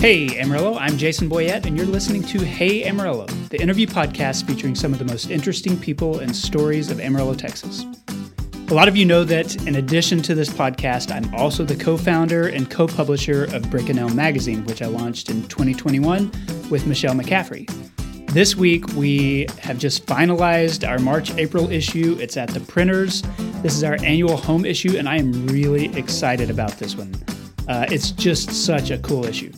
Hey Amarillo, I'm Jason Boyette, and you're listening to Hey Amarillo, the interview podcast featuring some of the most interesting people and stories of Amarillo, Texas. A lot of you know that in addition to this podcast, I'm also the co founder and co publisher of Brick and Elm magazine, which I launched in 2021 with Michelle McCaffrey. This week, we have just finalized our March April issue. It's at the printers. This is our annual home issue, and I am really excited about this one. Uh, it's just such a cool issue.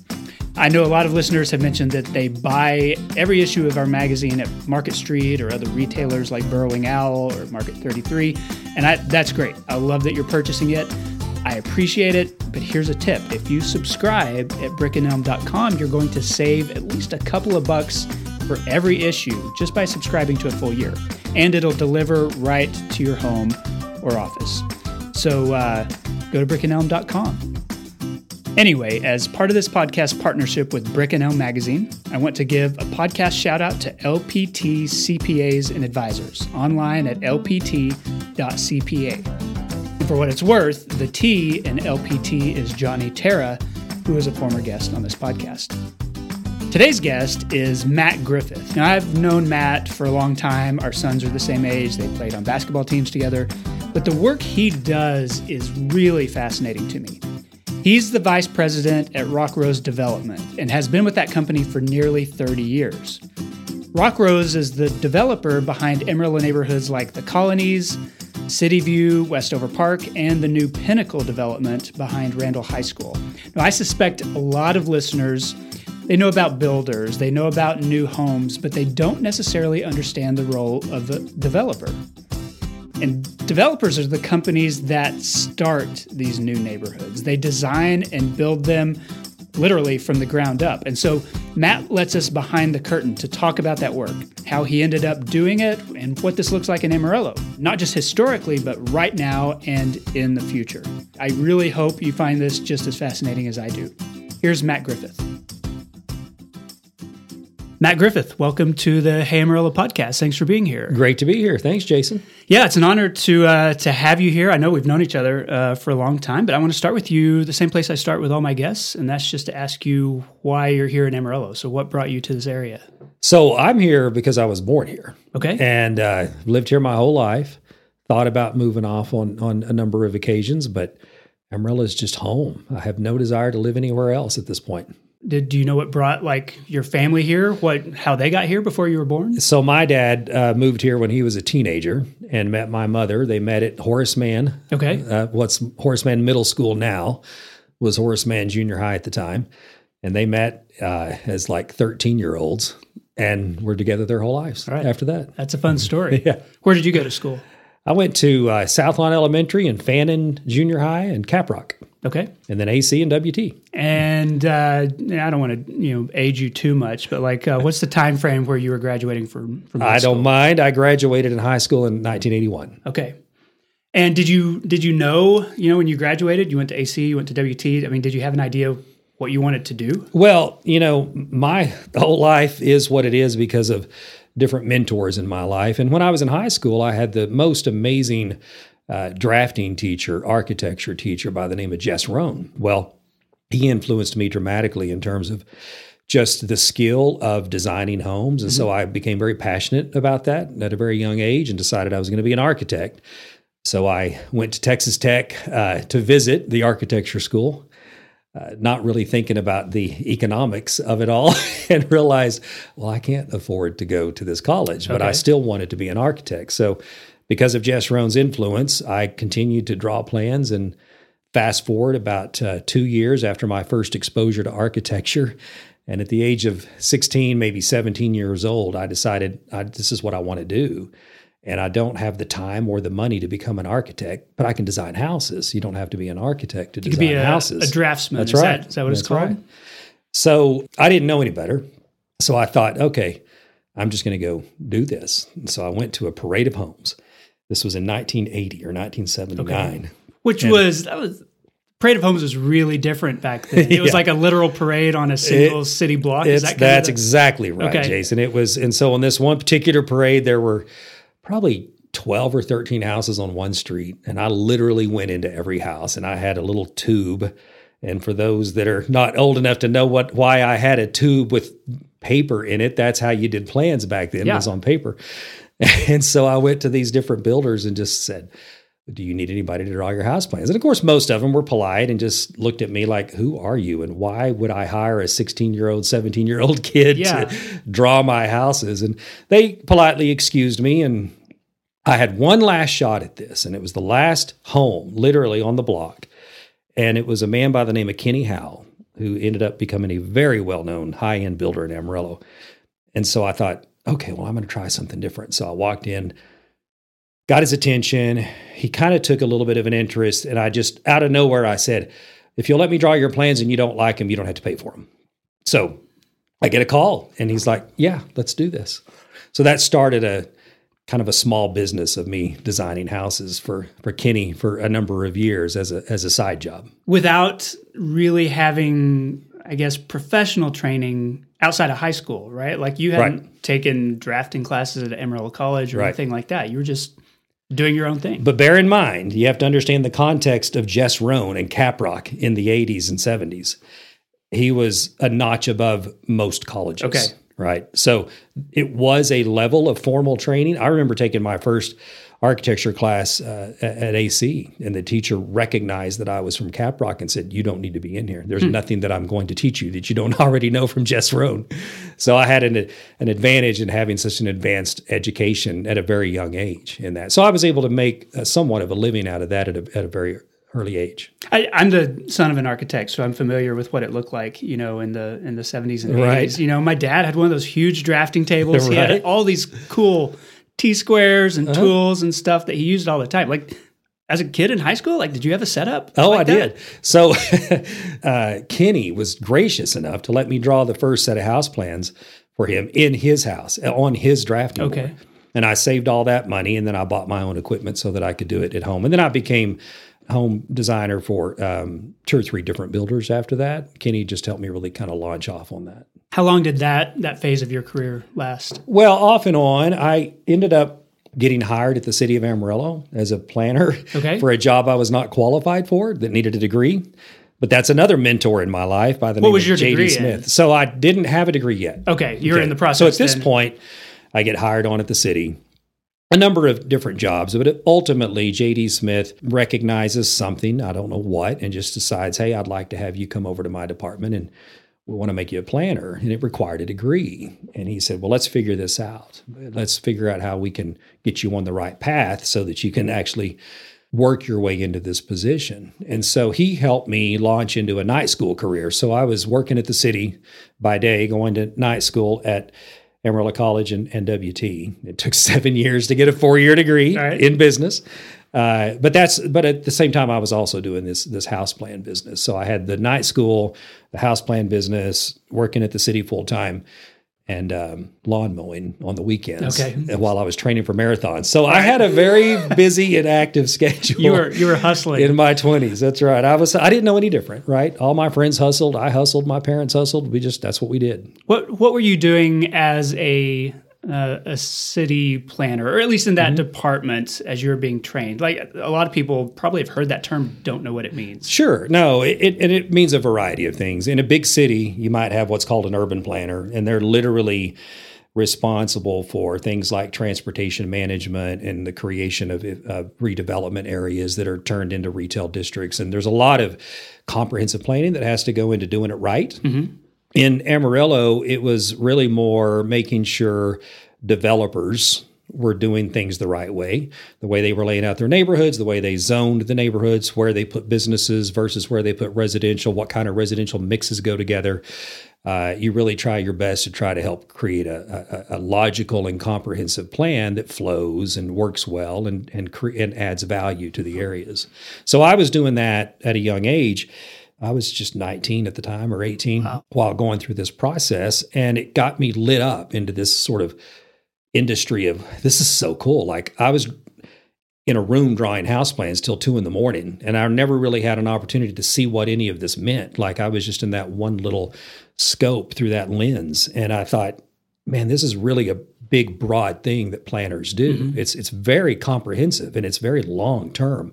I know a lot of listeners have mentioned that they buy every issue of our magazine at Market Street or other retailers like Burrowing Owl or Market 33, and I, that's great. I love that you're purchasing it. I appreciate it, but here's a tip. If you subscribe at brickandelm.com, you're going to save at least a couple of bucks for every issue just by subscribing to a full year. And it'll deliver right to your home or office. So uh, go to brickandelm.com. Anyway, as part of this podcast partnership with Brick and Elm Magazine, I want to give a podcast shout out to LPT CPAs and Advisors online at lpt.cpa. And for what it's worth, the T in LPT is Johnny Terra, who is a former guest on this podcast. Today's guest is Matt Griffith. Now, I've known Matt for a long time. Our sons are the same age, they played on basketball teams together. But the work he does is really fascinating to me. He's the vice president at Rock Rose Development and has been with that company for nearly 30 years. Rock Rose is the developer behind Amarillo neighborhoods like the Colonies, City View, Westover Park, and the new Pinnacle development behind Randall High School. Now, I suspect a lot of listeners they know about builders, they know about new homes, but they don't necessarily understand the role of a developer. And developers are the companies that start these new neighborhoods. They design and build them literally from the ground up. And so Matt lets us behind the curtain to talk about that work, how he ended up doing it, and what this looks like in Amarillo, not just historically, but right now and in the future. I really hope you find this just as fascinating as I do. Here's Matt Griffith. Matt Griffith, welcome to the Hey Amarillo podcast. Thanks for being here. Great to be here. Thanks, Jason. Yeah, it's an honor to uh, to have you here. I know we've known each other uh, for a long time, but I want to start with you the same place I start with all my guests, and that's just to ask you why you're here in Amarillo. So, what brought you to this area? So, I'm here because I was born here. Okay, and uh, lived here my whole life. Thought about moving off on on a number of occasions, but Amarillo is just home. I have no desire to live anywhere else at this point. Did do you know what brought like your family here? What how they got here before you were born? So my dad uh, moved here when he was a teenager and met my mother. They met at Horace Mann. Okay, uh, what's Horace Mann Middle School now was Horace Mann Junior High at the time, and they met uh, as like thirteen year olds and were together their whole lives. Right. After that, that's a fun story. yeah. Where did you go to school? I went to uh, South Lawn Elementary and Fannin Junior High and Caprock. Okay. And then AC and WT. And uh, I don't want to you know age you too much, but like, uh, what's the time frame where you were graduating from? from I school? don't mind. I graduated in high school in 1981. Okay. And did you did you know you know when you graduated you went to AC you went to WT I mean did you have an idea what you wanted to do? Well, you know my whole life is what it is because of different mentors in my life. And when I was in high school, I had the most amazing uh, drafting teacher, architecture teacher by the name of Jess Rohn. Well, he influenced me dramatically in terms of just the skill of designing homes. And mm-hmm. so I became very passionate about that at a very young age and decided I was going to be an architect. So I went to Texas Tech uh, to visit the architecture school. Uh, not really thinking about the economics of it all and realized, well, I can't afford to go to this college, but okay. I still wanted to be an architect. So because of Jess Rohn's influence, I continued to draw plans and fast forward about uh, two years after my first exposure to architecture. And at the age of 16, maybe 17 years old, I decided I, this is what I want to do. And I don't have the time or the money to become an architect, but I can design houses. You don't have to be an architect to you design be a, houses. A draftsman. That's is right. That, is that what That's it's called? Right. So I didn't know any better. So I thought, okay, I'm just going to go do this. And so I went to a parade of homes this was in 1980 or 1979. Okay. Which and was that was Parade of Homes was really different back then. It was yeah. like a literal parade on a single it, city block. Is that that's the, exactly right, okay. Jason. It was, and so on this one particular parade, there were probably 12 or 13 houses on one street, and I literally went into every house, and I had a little tube And for those that are not old enough to know what why I had a tube with paper in it, that's how you did plans back then. Yeah. It was on paper. And so I went to these different builders and just said, do you need anybody to draw your house plans? And of course, most of them were polite and just looked at me like, who are you? And why would I hire a 16 year old, 17 year old kid Yeah. to draw my houses? And they politely excused me. And I had one last shot at this, and it was the last home, literally on the block. And it was a man by the name of Kenny Howell, who ended up becoming a very well known high end builder in Amarillo. And so I thought, okay, well, I'm going to try something different. So I walked in, got his attention. He kind of took a little bit of an interest. And I just, out of nowhere, I said, if you'll let me draw your plans and you don't like them, you don't have to pay for them. So I get a call and he's like, yeah, let's do this. So that started a kind of a small business of me designing houses for, for Kenny for a number of years as a, as a side job. Without really having, I guess, professional training outside of high school, right? Like you hadn't taken drafting classes at Amarillo College or Right. anything like that. You were just doing your own thing. But bear in mind, you have to understand the context of Jess Rohn and Caprock in the 80s and 70s. He was a notch above most colleges. Okay. Right. So it was a level of formal training. I remember taking my first architecture class uh, at AC, and the teacher recognized that I was from Caprock and said, You don't need to be in here. There's nothing that I'm going to teach you that you don't already know from Jess Rohn. So I had an, an advantage in having such an advanced education at a very young age in that. So I was able to make uh, somewhat of a living out of that at a, at a very early age. I, I'm the son of an architect, so I'm familiar with what it looked like, you know, in the in the 70s and 80s. Right. You know, my dad had one of those huge drafting tables. He had all these cool T squares and tools and stuff that he used all the time. Like as a kid in high school, like did you have a setup? Oh, like I that? did. So uh, Kenny was gracious enough to let me draw the first set of house plans for him in his house uh, on his drafting Okay. board. And I saved all that money, and then I bought my own equipment so that I could do it at home. And then I became home designer for um, two or three different builders after that. Kenny just helped me really kind of launch off on that. How long did that that phase of your career last? Well, off and on, I ended up getting hired at the city of Amarillo as a planner Okay. for a job I was not qualified for that needed a degree. But that's another mentor in my life by the name was of your JD degree in? Smith. So I didn't have a degree yet. Okay, you're Okay. in the process. So at this then. point, I get hired on at the city. A number of different jobs, but ultimately, JD Smith recognizes something, I don't know what, and just decides, hey, I'd like to have you come over to my department and we want to make you a planner. And it required a degree. And he said, well, let's figure this out. Let's figure out how we can get you on the right path so that you can actually work your way into this position. And so he helped me launch into a night school career. So I was working at the city by day, going to night school at Amarillo College and, and WT. It took seven years to get a four year degree right. in business. Uh, but that's but at the same time I was also doing this this house plan business. So I had the night school, the house plan business, working at the city full time, and um, lawn mowing on the weekends Okay. while I was training for marathons. So I had a very busy and active schedule. you were you were hustling. in my twenties. That's right. I was. I didn't know any different. Right. All my friends hustled. I hustled. My parents hustled. We just. That's what we did. What what were you doing as a uh, a city planner, or at least in Mm-hmm. that department, as you're being trained? Like a lot of people probably have heard that term, don't know what it means. Sure. No, it, it, and it means a variety of things. In a big city, you might have what's called an urban planner, and they're literally responsible for things like transportation management and the creation of uh, redevelopment areas that are turned into retail districts. And there's a lot of comprehensive planning that has to go into doing it right. In Amarillo, it was really more making sure developers were doing things the right way, the way they were laying out their neighborhoods, the way they zoned the neighborhoods, where they put businesses versus where they put residential, what kind of residential mixes go together. Uh, you really try your best to try to help create a, a, a logical and comprehensive plan that flows and works well and and, cre- and adds value to the areas. So I was doing that at a young age. I was just 19 at the time or 18 while going through this process, and it got me lit up into this sort of industry of this is so cool. Like I was in a room drawing house plans till two in the morning, and I never really had an opportunity to see what any of this meant. Like I was just in that one little scope through that lens, and I thought, man, this is really a big, broad thing that planners do. Mm-hmm. It's it's very comprehensive and it's very long term.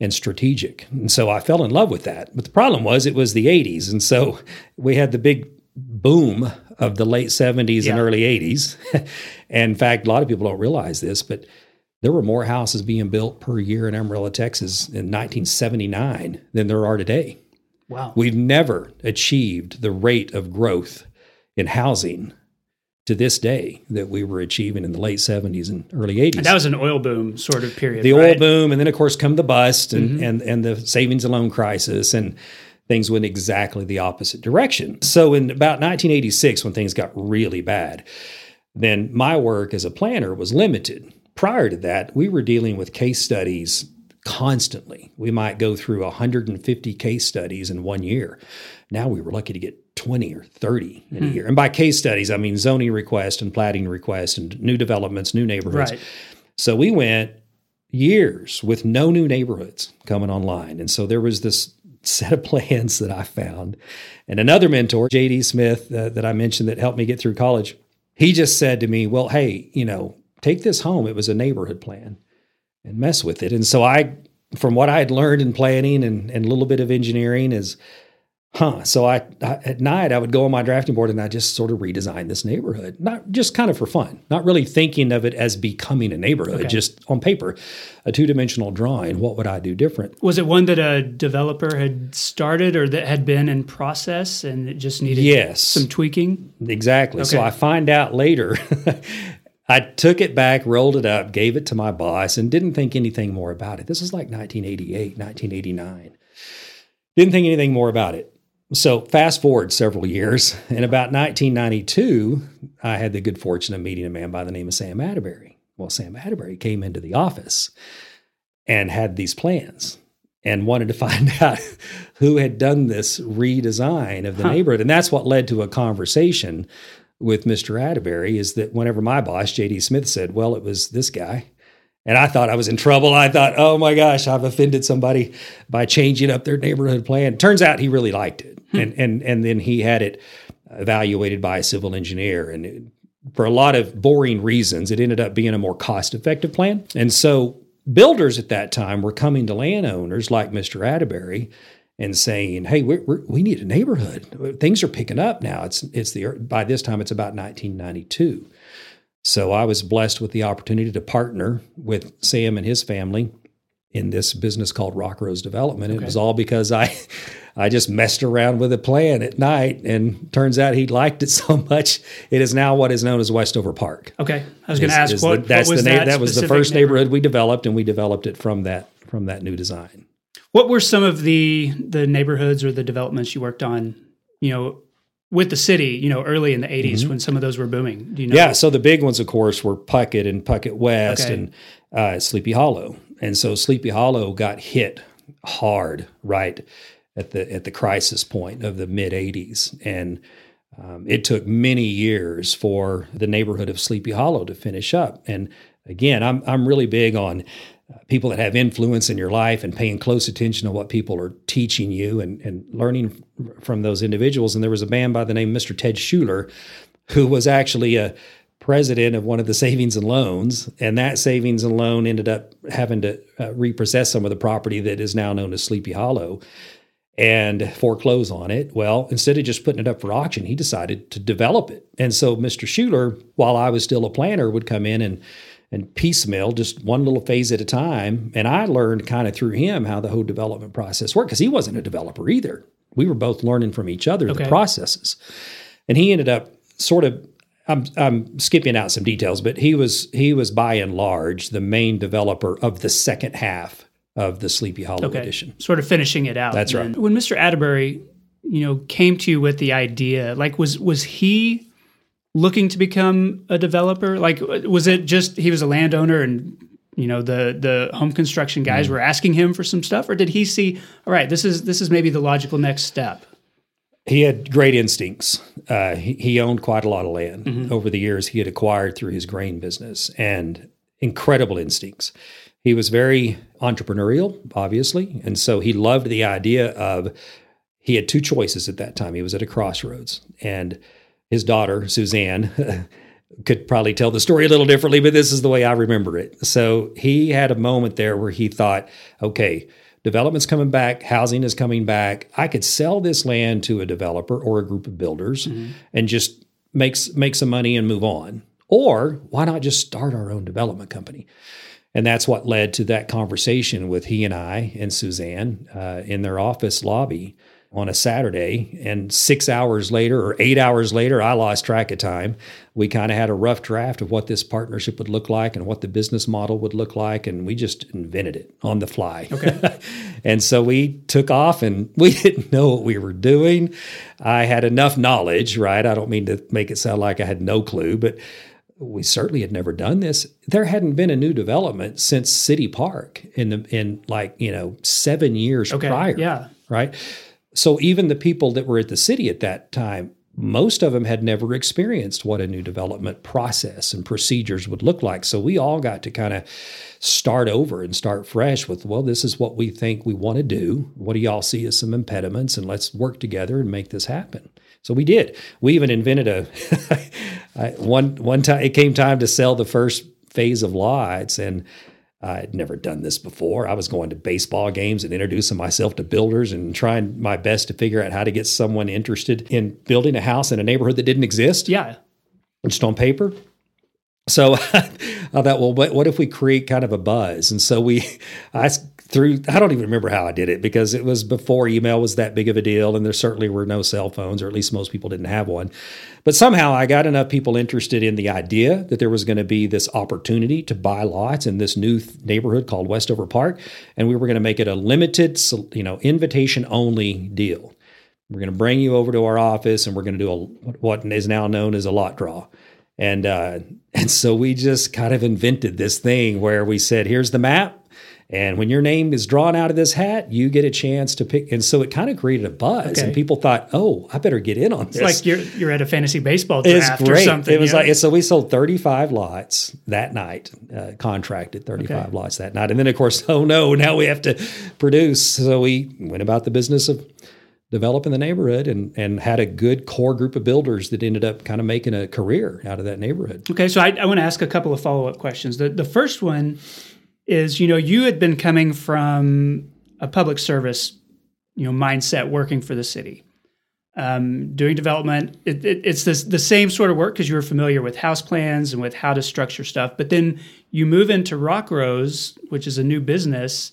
And strategic. And so I fell in love with that. But the problem was it was the 80s. And so we had the big boom of the late 70s Yeah. and early 80s. and in fact, a lot of people don't realize this, but there were more houses being built per year in Amarillo, Texas in 1979 than there are today. Wow. We've never achieved the rate of growth in housing to this day that we were achieving in the late 70s and early 80s. And that was an oil boom sort of period. the right? Mm-hmm. oil boom, and then of course come the bust and, and and the savings and loan crisis, and things went exactly the opposite direction. So in about 1986, when things got really bad, then my work as a planner was limited. Prior to that, we were dealing with case studies constantly. We might go through 150 case studies in one year. Now we were lucky to get 20 or 30 in a Hmm. year. And by case studies, I mean zoning requests and platting requests and new developments, new neighborhoods. Right. So we went years with no new neighborhoods coming online. And so there was this set of plans that I found. And another mentor, JD Smith, uh, that I mentioned that helped me get through college, he just said to me, Well, hey, you know, take this home. It was a neighborhood plan and mess with it. And so I, from what I had learned in planning and, and a little bit of engineering, is Huh. So I, I at night I would go on my drafting board and I just sort of redesign this neighborhood, not just kind of for fun, not really thinking of it as becoming a neighborhood, Okay. just on paper, a two dimensional drawing. What would I do different? Was it one that a developer had started or that had been in process and it just needed Yes, some tweaking? exactly. So I find out later. I took it back, rolled it up, gave it to my boss, and didn't think anything more about it. This is like 1988, 1989. Didn't think anything more about it. So fast forward several years, in about 1992, I had the good fortune of meeting a man by the name of Sam Atterbury. Well, Sam Atterbury came into the office and had these plans and wanted to find out who had done this redesign of the Huh. neighborhood. And that's what led to a conversation with Mr. Atterbury is that whenever my boss, JD Smith, said, Well, it was this guy. And I thought I was in trouble. I thought, oh my gosh, I've offended somebody by changing up their neighborhood plan. Turns out he really liked it. Hmm. And and and then he had it evaluated by a civil engineer. And it, for a lot of boring reasons, it ended up being a more cost-effective plan. And so builders at that time were coming to landowners like Mr. Atterbury and saying, "Hey, we're, we're, we need a neighborhood. Things are picking up now. It's it's the by this time it's about 1992." So I was blessed with the opportunity to partner with Sam and his family in this business called Rock Rose Development. It was all because I I just messed around with a plan at night and turns out he liked it so much it is now what is known as Westover Park. Okay. I was going to ask is what, the, that's what was the that, that was the first neighborhood we developed and we developed it from that from that new design. What were some of the the neighborhoods or the developments you worked on, you know, with the city, you know, early in the 80s when some of those were booming? Do you know? Mm-hmm. Yeah, so the big ones, of course, were Puckett and Puckett West Okay. and uh, Sleepy Hollow, and so Sleepy Hollow got hit hard right at the at the crisis point of the mid '80s, and um, it took many years for the neighborhood of Sleepy Hollow to finish up. And again, I'm I'm really big on people that have influence in your life and paying close attention to what people are teaching you and, and learning from those individuals. And there was a man by the name of Mr. Ted Schuler, who was actually a president of one of the savings and loans. And that savings and loan ended up having to uh, repossess some of the property that is now known as Sleepy Hollow and foreclose on it. Well, instead of just putting it up for auction, he decided to develop it. And so Mr. Schuler, while I was still a planner, would come in and and piecemeal just one little phase at a time. And I learned kind of through him how the whole development process worked because he wasn't a developer either. We were both learning from each other Okay. the processes. And he ended up sort of I'm I'm skipping out some details, but he was he was by and large the main developer of the second half of the Sleepy Hollow Okay. edition. Sort of finishing it out. That's right. When Mr. Atterbury, you know, came to you with the idea, like was was he looking to become a developer? Like was it just he was a landowner and you know the the home construction guys Mm-hmm. were asking him for some stuff or did he see all right this is this is maybe the logical next step He had great instincts. Uh, he, he owned quite a lot of land over the years he had acquired through his grain business and incredible instincts. He was very entrepreneurial, obviously. And so he loved the idea of he had two choices at that time. He was at a crossroads. And his daughter, Suzanne, could probably tell the story a little differently, but this is the way I remember it. So he had a moment there where he thought, okay, development's coming back, housing is coming back. I could sell this land to a developer or a group of builders mm-hmm. and just makes make some money and move on. Or why not just start our own development company? And that's what led to that conversation with he and I and Suzanne uh, in their office lobby on a Saturday. And six hours later or eight hours later, I lost track of time. We kind of had a rough draft of what this partnership would look like and what the business model would look like. And we just invented it on the fly. Okay. and so we took off and we didn't know what we were doing. I had enough knowledge, right? I don't mean to make it sound like I had no clue, but we certainly had never done this. There hadn't been a new development since City Park in the in like you know seven years okay. prior. Yeah, right. So even the people that were at the city at that time, most of them had never experienced what a new development process and procedures would look like. So we all got to kind of start over and start fresh with, well, this is what we think we want to do. What do y'all see as some impediments? And let's work together and make this happen. So we did. We even invented a one one time. It came time to sell the first phase of lights, and I'd never done this before. I was going to baseball games and introducing myself to builders and trying my best to figure out how to get someone interested in building a house in a neighborhood that didn't exist. Yeah. Just on paper. So I thought, well, what, what if we create kind of a buzz? And so we, I through I don't even remember how I did it because it was before email was that big of a deal and there certainly were no cell phones or at least most people didn't have one. But somehow I got enough people interested in the idea that there was going to be this opportunity to buy lots in this new neighborhood called Westover Park and we were going to make it a limited, you know, invitation only deal. We're going to bring you over to our office and we're going to do a what is now known as a lot draw. And uh, and so we just kind of invented this thing where we said, here's the map and when your name is drawn out of this hat, you get a chance to pick. And so it kind of created a buzz, okay. and people thought, "Oh, I better get in on this." It's like you're you're at a fantasy baseball draft or something. It was like so we sold 35 lots that night, uh, contracted 35 okay. lots that night, and then of course, oh no, now we have to produce. So we went about the business of developing the neighborhood and and had a good core group of builders that ended up kind of making a career out of that neighborhood. Okay, so I, I want to ask a couple of follow up questions. The the first one is you know you had been coming from a public service you know mindset working for the city um, doing development it, it, it's this, the same sort of work because you were familiar with house plans and with how to structure stuff but then you move into Rockrose which is a new business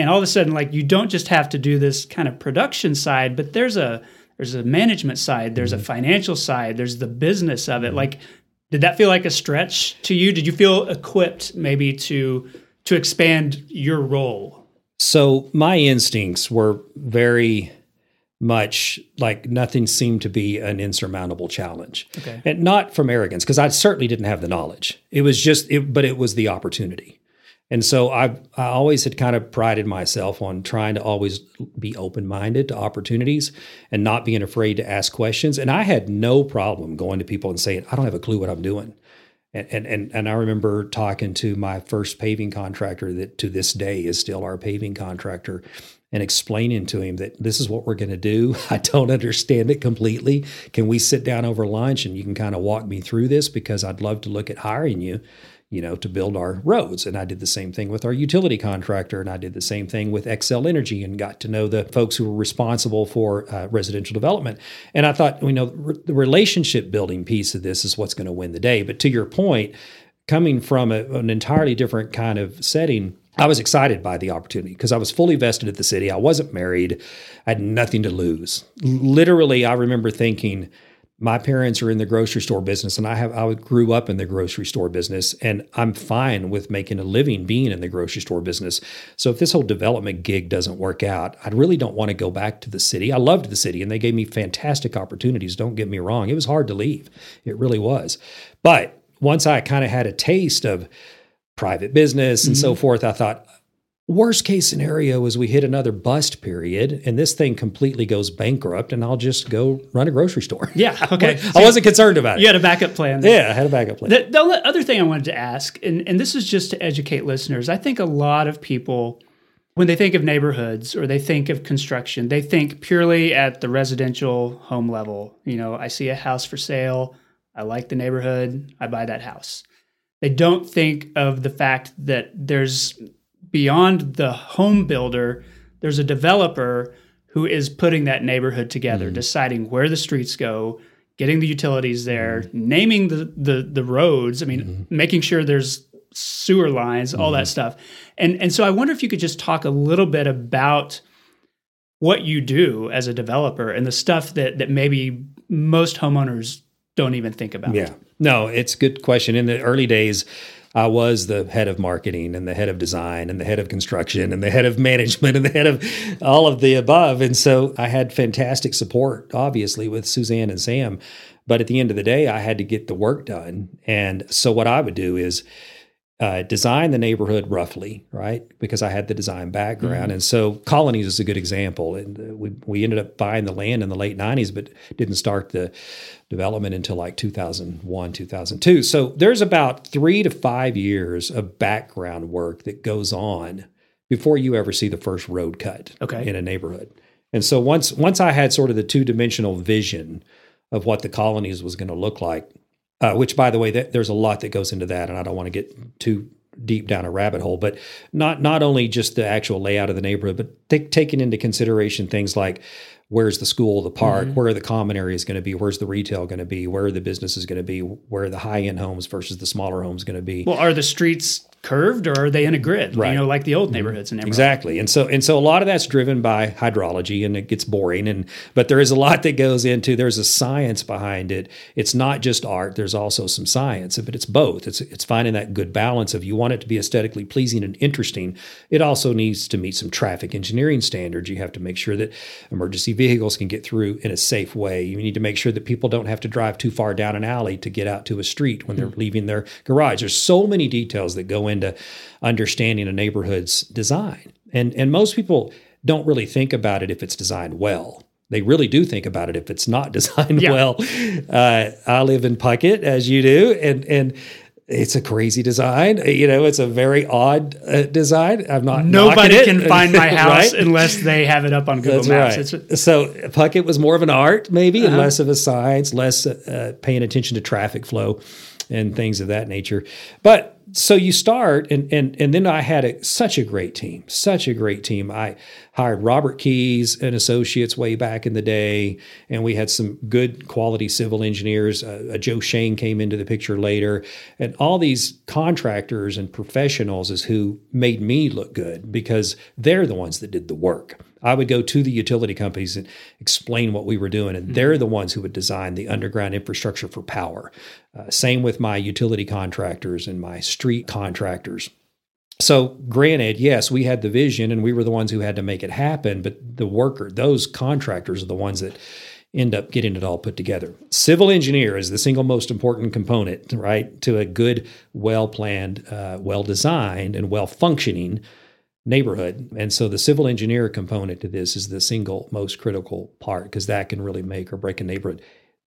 and all of a sudden like you don't just have to do this kind of production side but there's a there's a management side there's mm-hmm. a financial side there's the business of it mm-hmm. like did that feel like a stretch to you did you feel equipped maybe to to expand your role? So my instincts were very much like nothing seemed to be an insurmountable challenge. Okay. And not from arrogance, because I certainly didn't have the knowledge. It was just, it, but it was the opportunity. And so I I always had kind of prided myself on trying to always be open minded to opportunities and not being afraid to ask questions. And I had no problem going to people and saying, I don't have a clue what I'm doing. And, and and I remember talking to my first paving contractor that to this day is still our paving contractor and explaining to him that this is what we're going to do. I don't understand it completely. Can we sit down over lunch and you can kind of walk me through this because I'd love to look at hiring you you know, to build our roads. And I did the same thing with our utility contractor, and I did the same thing with Xcel Energy, and got to know the folks who were responsible for uh, residential development. And I thought, you know, re- the relationship building piece of this is what's going to win the day. But to your point, coming from a, an entirely different kind of setting. I was excited by the opportunity because I was fully vested at the city. I wasn't married. I had nothing to lose. Literally, I remember thinking, my parents are in the grocery store business and I have I grew up in the grocery store business and I'm fine with making a living being in the grocery store business. So if this whole development gig doesn't work out, I really don't want to go back to the city. I loved the city and they gave me fantastic opportunities, don't get me wrong. It was hard to leave. It really was. But once I kind of had a taste of private business and mm-hmm. so forth, I thought Worst case scenario is we hit another bust period and this thing completely goes bankrupt and I'll just go run a grocery store. Yeah. Okay. I wasn't concerned about it. You had a backup plan. There. Yeah, I had a backup plan. The, the, other thing I wanted to ask, and, and this is just to educate listeners, I think a lot of people, when they think of neighborhoods or they think of construction, they think purely at the residential home level. You know, I see a house for sale, I like the neighborhood, I buy that house. They don't think of the fact that there's beyond the home builder, there's a developer who is putting that neighborhood together, mm-hmm. deciding where the streets go, getting the utilities there, mm-hmm. naming the, the the roads. I mean, mm-hmm. making sure there's sewer lines, all that mm-hmm. stuff. And and so I wonder if you could just talk a little bit about what you do as a developer and the stuff that that maybe most homeowners don't even think about. Yeah. No, it's a good question. In the early days, I was the head of marketing and the head of design and the head of construction and the head of management and the head of all of the above. And so I had fantastic support, obviously, with Suzanne and Sam. But at the end of the day, I had to get the work done. And so what I would do is uh, design the neighborhood roughly, right? Because I had the design background, mm-hmm. and so Colonies is a good example. And uh, we we ended up buying the land in the late '90s, but didn't start the development until like 2001, 2002. So there's about three to five years of background work that goes on before you ever see the first road cut okay. in a neighborhood. And so once once I had sort of the two dimensional vision of what the colonies was going to look like, uh, which, by the way, that, there's a lot that goes into that, and I don't want to get too deep down a rabbit hole. But not not only just the actual layout of the neighborhood, but t- taking into consideration things like where's the school, the park, mm-hmm. where are the common areas going to be, where's the retail going to be, where are the businesses going to be, where are the high end homes versus the smaller homes going to be. Well, are the streets curved or are they in a grid? Right. You know, like the old neighborhoods in Amarillo. Exactly. And so and so a lot of that's driven by hydrology and it gets boring and but there is a lot that goes into there's a science behind it. It's not just art, there's also some science, but it's both. It's it's finding that good balance of you want it to be aesthetically pleasing and interesting. It also needs to meet some traffic engineering standards. You have to make sure that emergency vehicles can get through in a safe way. You need to make sure that people don't have to drive too far down an alley to get out to a street when mm-hmm. they're leaving their garage. There's so many details that go into understanding a neighborhood's design. And and most people don't really think about it if it's designed well. They really do think about it if it's not designed yeah. well. Uh, I live in Puckett, as you do, and and it's a crazy design. You know, it's a very odd uh, design. I'm not. Nobody can find my house right? unless they have it up on Google That's Maps. Right. so Puckett was more of an art, maybe, uh-huh. and less of a science, less uh, paying attention to traffic flow and things of that nature. But so you start and and and then I had a, such a great team, such a great team. I hired Robert Keys and associates way back in the day, and we had some good quality civil engineers. Uh, uh, Joe Shane came into the picture later, and all these contractors and professionals is who made me look good because they're the ones that did the work. I would go to the utility companies and explain what we were doing, and mm-hmm. they're the ones who would design the underground infrastructure for power. Uh, same with my utility contractors and my street contractors. So, granted, yes, we had the vision and we were the ones who had to make it happen, but the worker, those contractors are the ones that end up getting it all put together. Civil engineer is the single most important component, right, to a good, well planned, uh, well designed, and well functioning neighborhood. And so the civil engineer component to this is the single most critical part because that can really make or break a neighborhood.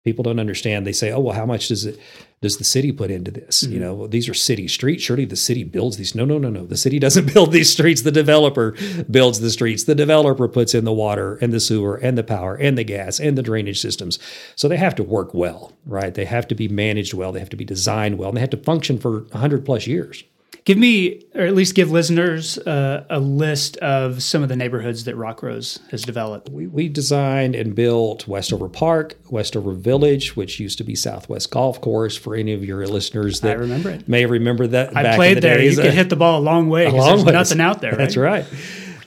People don't understand. They say, "Oh, well, how much does it does the city put into this? Mm-hmm. You know, well, these are city streets. Surely the city builds these." No, no, no, no. The city doesn't build these streets. The developer builds the streets. The developer puts in the water and the sewer and the power and the gas and the drainage systems. So they have to work well, right? They have to be managed well. They have to be designed well, and they have to function for 100 plus years. Give me, or at least give listeners, uh, a list of some of the neighborhoods that Rockrose has developed. We, we designed and built Westover Park, Westover Village, which used to be Southwest Golf Course. For any of your listeners that I remember it. may remember that, I played the there. Days. You could hit the ball a long way. A long there's nothing out there. Right? That's right.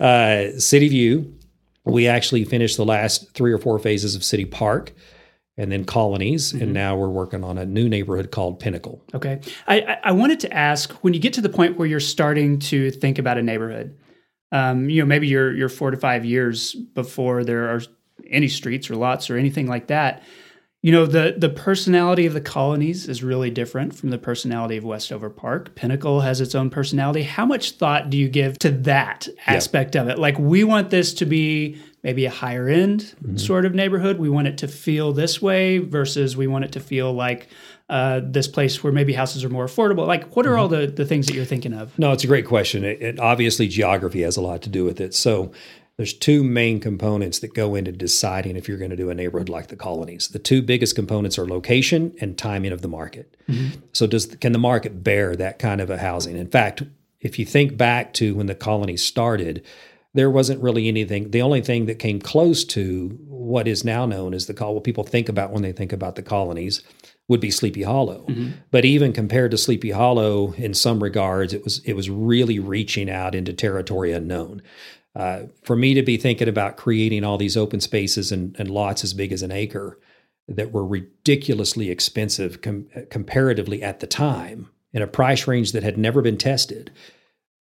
Uh, City View. We actually finished the last three or four phases of City Park and then colonies mm-hmm. and now we're working on a new neighborhood called pinnacle. Okay. I, I wanted to ask when you get to the point where you're starting to think about a neighborhood um, you know maybe you're you're four to five years before there are any streets or lots or anything like that you know the the personality of the colonies is really different from the personality of westover park. Pinnacle has its own personality. How much thought do you give to that aspect of it? Like we want this to be maybe a higher end mm-hmm. sort of neighborhood. We want it to feel this way versus we want it to feel like uh, this place where maybe houses are more affordable. Like, what are mm-hmm. all the, the things that you're thinking of? No, it's a great question. It, it, obviously, geography has a lot to do with it. So, there's two main components that go into deciding if you're going to do a neighborhood like the colonies. The two biggest components are location and timing of the market. Mm-hmm. So, does can the market bear that kind of a housing? In fact, if you think back to when the colonies started, there wasn't really anything. The only thing that came close to what is now known as the call, what people think about when they think about the colonies, would be Sleepy Hollow. Mm-hmm. But even compared to Sleepy Hollow, in some regards, it was it was really reaching out into territory unknown. Uh, for me to be thinking about creating all these open spaces and, and lots as big as an acre that were ridiculously expensive com- comparatively at the time in a price range that had never been tested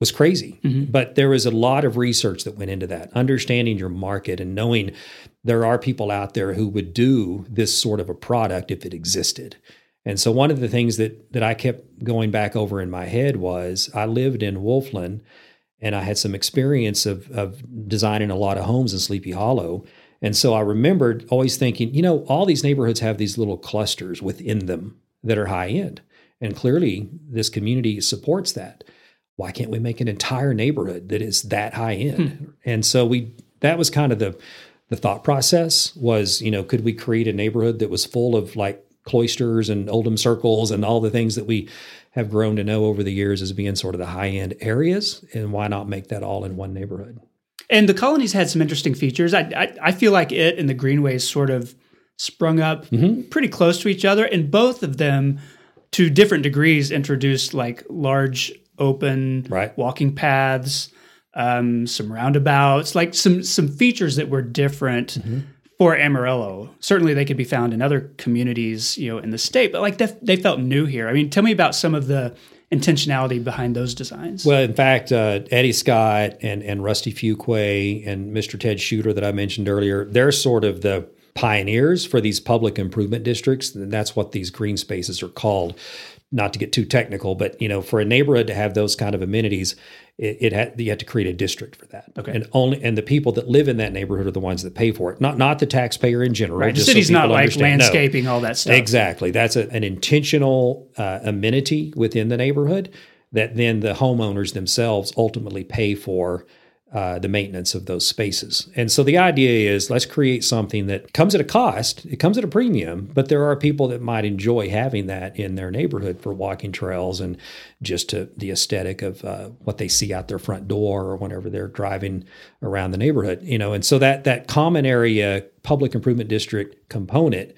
was crazy. Mm-hmm. But there was a lot of research that went into that, understanding your market and knowing there are people out there who would do this sort of a product if it existed. And so one of the things that that I kept going back over in my head was I lived in Wolflin and I had some experience of of designing a lot of homes in Sleepy Hollow. And so I remembered always thinking, you know, all these neighborhoods have these little clusters within them that are high end. And clearly this community supports that why can't we make an entire neighborhood that is that high end? Hmm. And so we that was kind of the the thought process was, you know, could we create a neighborhood that was full of like cloisters and Oldham circles and all the things that we have grown to know over the years as being sort of the high end areas? And why not make that all in one neighborhood? And the colonies had some interesting features. I I, I feel like it and the greenways sort of sprung up mm-hmm. pretty close to each other, and both of them, to different degrees, introduced like large open right. walking paths, um, some roundabouts, like some some features that were different mm-hmm. for Amarillo. Certainly, they could be found in other communities, you know, in the state, but like they, they felt new here. I mean, tell me about some of the intentionality behind those designs. Well, in fact, uh, Eddie Scott and and Rusty Fuqua and Mr. Ted Schuler that I mentioned earlier, they're sort of the pioneers for these public improvement districts and that's what these green spaces are called not to get too technical, but you know, for a neighborhood to have those kind of amenities, it, it had you had to create a district for that. Okay. And only and the people that live in that neighborhood are the ones that pay for it, not not the taxpayer in general. Right. The city's so not like understand. landscaping no. all that stuff. Exactly. That's a, an intentional uh, amenity within the neighborhood that then the homeowners themselves ultimately pay for uh, the maintenance of those spaces. And so the idea is let's create something that comes at a cost, it comes at a premium, but there are people that might enjoy having that in their neighborhood for walking trails and just to the aesthetic of uh, what they see out their front door or whenever they're driving around the neighborhood, you know. And so that that common area public improvement district component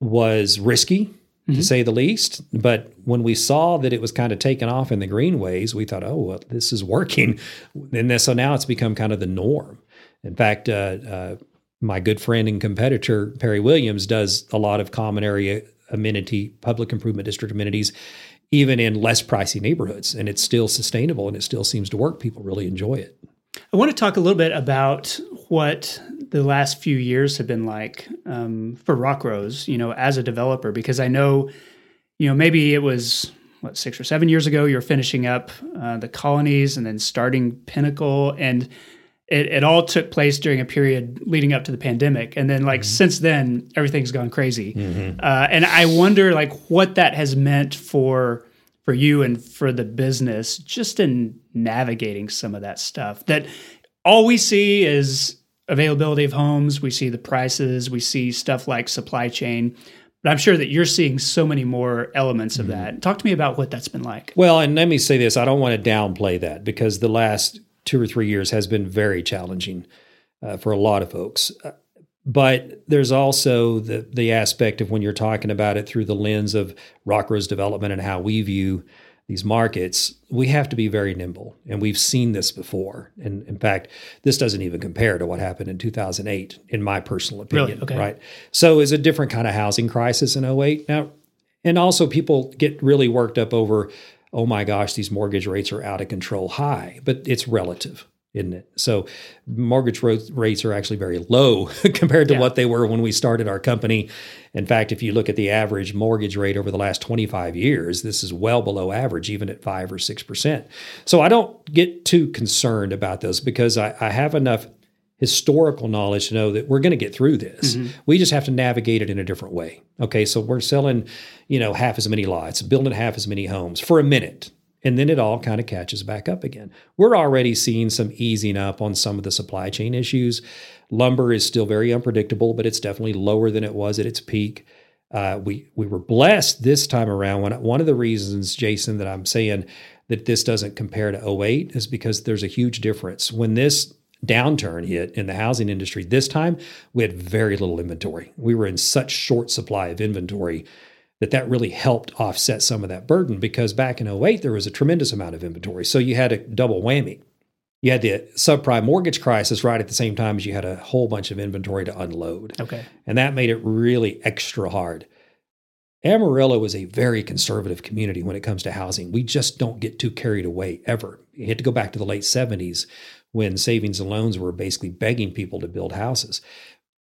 was risky mm-hmm. to say the least. But when we saw that it was kind of taken off in the greenways, we thought, oh, well, this is working. And then, so now it's become kind of the norm. In fact, uh, uh, my good friend and competitor, Perry Williams, does a lot of common area amenity, public improvement district amenities, even in less pricey neighborhoods. And it's still sustainable and it still seems to work. People really enjoy it. I want to talk a little bit about what the last few years have been like um, for Rockrose, you know, as a developer, because I know, you know, maybe it was what six or seven years ago you're finishing up uh, the colonies and then starting Pinnacle, and it, it, all took place during a period leading up to the pandemic, and then like mm-hmm. since then everything's gone crazy, mm-hmm. uh, and I wonder like what that has meant for for you and for the business just in navigating some of that stuff that all we see is availability of homes, we see the prices, we see stuff like supply chain. But I'm sure that you're seeing so many more elements of mm-hmm. that. Talk to me about what that's been like. Well, and let me say this I don't want to downplay that because the last two or three years has been very challenging uh, for a lot of folks. But there's also the, the aspect of when you're talking about it through the lens of Rockrose development and how we view these markets, we have to be very nimble. And we've seen this before. And in fact, this doesn't even compare to what happened in 2008, in my personal opinion. Really? Okay. Right. So it's a different kind of housing crisis in 08. Now, and also people get really worked up over, oh my gosh, these mortgage rates are out of control high, but it's relative isn't it? So mortgage rates are actually very low compared to yeah. what they were when we started our company. In fact, if you look at the average mortgage rate over the last 25 years, this is well below average, even at five or six percent. So I don't get too concerned about those because I, I have enough historical knowledge to know that we're going to get through this. Mm-hmm. We just have to navigate it in a different way. Okay, so we're selling, you know, half as many lots, building half as many homes for a minute and then it all kind of catches back up again. We're already seeing some easing up on some of the supply chain issues. Lumber is still very unpredictable, but it's definitely lower than it was at its peak. Uh, we we were blessed this time around. When one of the reasons, Jason, that I'm saying that this doesn't compare to 08 is because there's a huge difference. When this downturn hit in the housing industry this time, we had very little inventory. We were in such short supply of inventory that that really helped offset some of that burden because back in 08 there was a tremendous amount of inventory. So you had a double whammy. You had the subprime mortgage crisis right at the same time as you had a whole bunch of inventory to unload. Okay. And that made it really extra hard. Amarillo is a very conservative community when it comes to housing. We just don't get too carried away ever. You had to go back to the late 70s when savings and loans were basically begging people to build houses.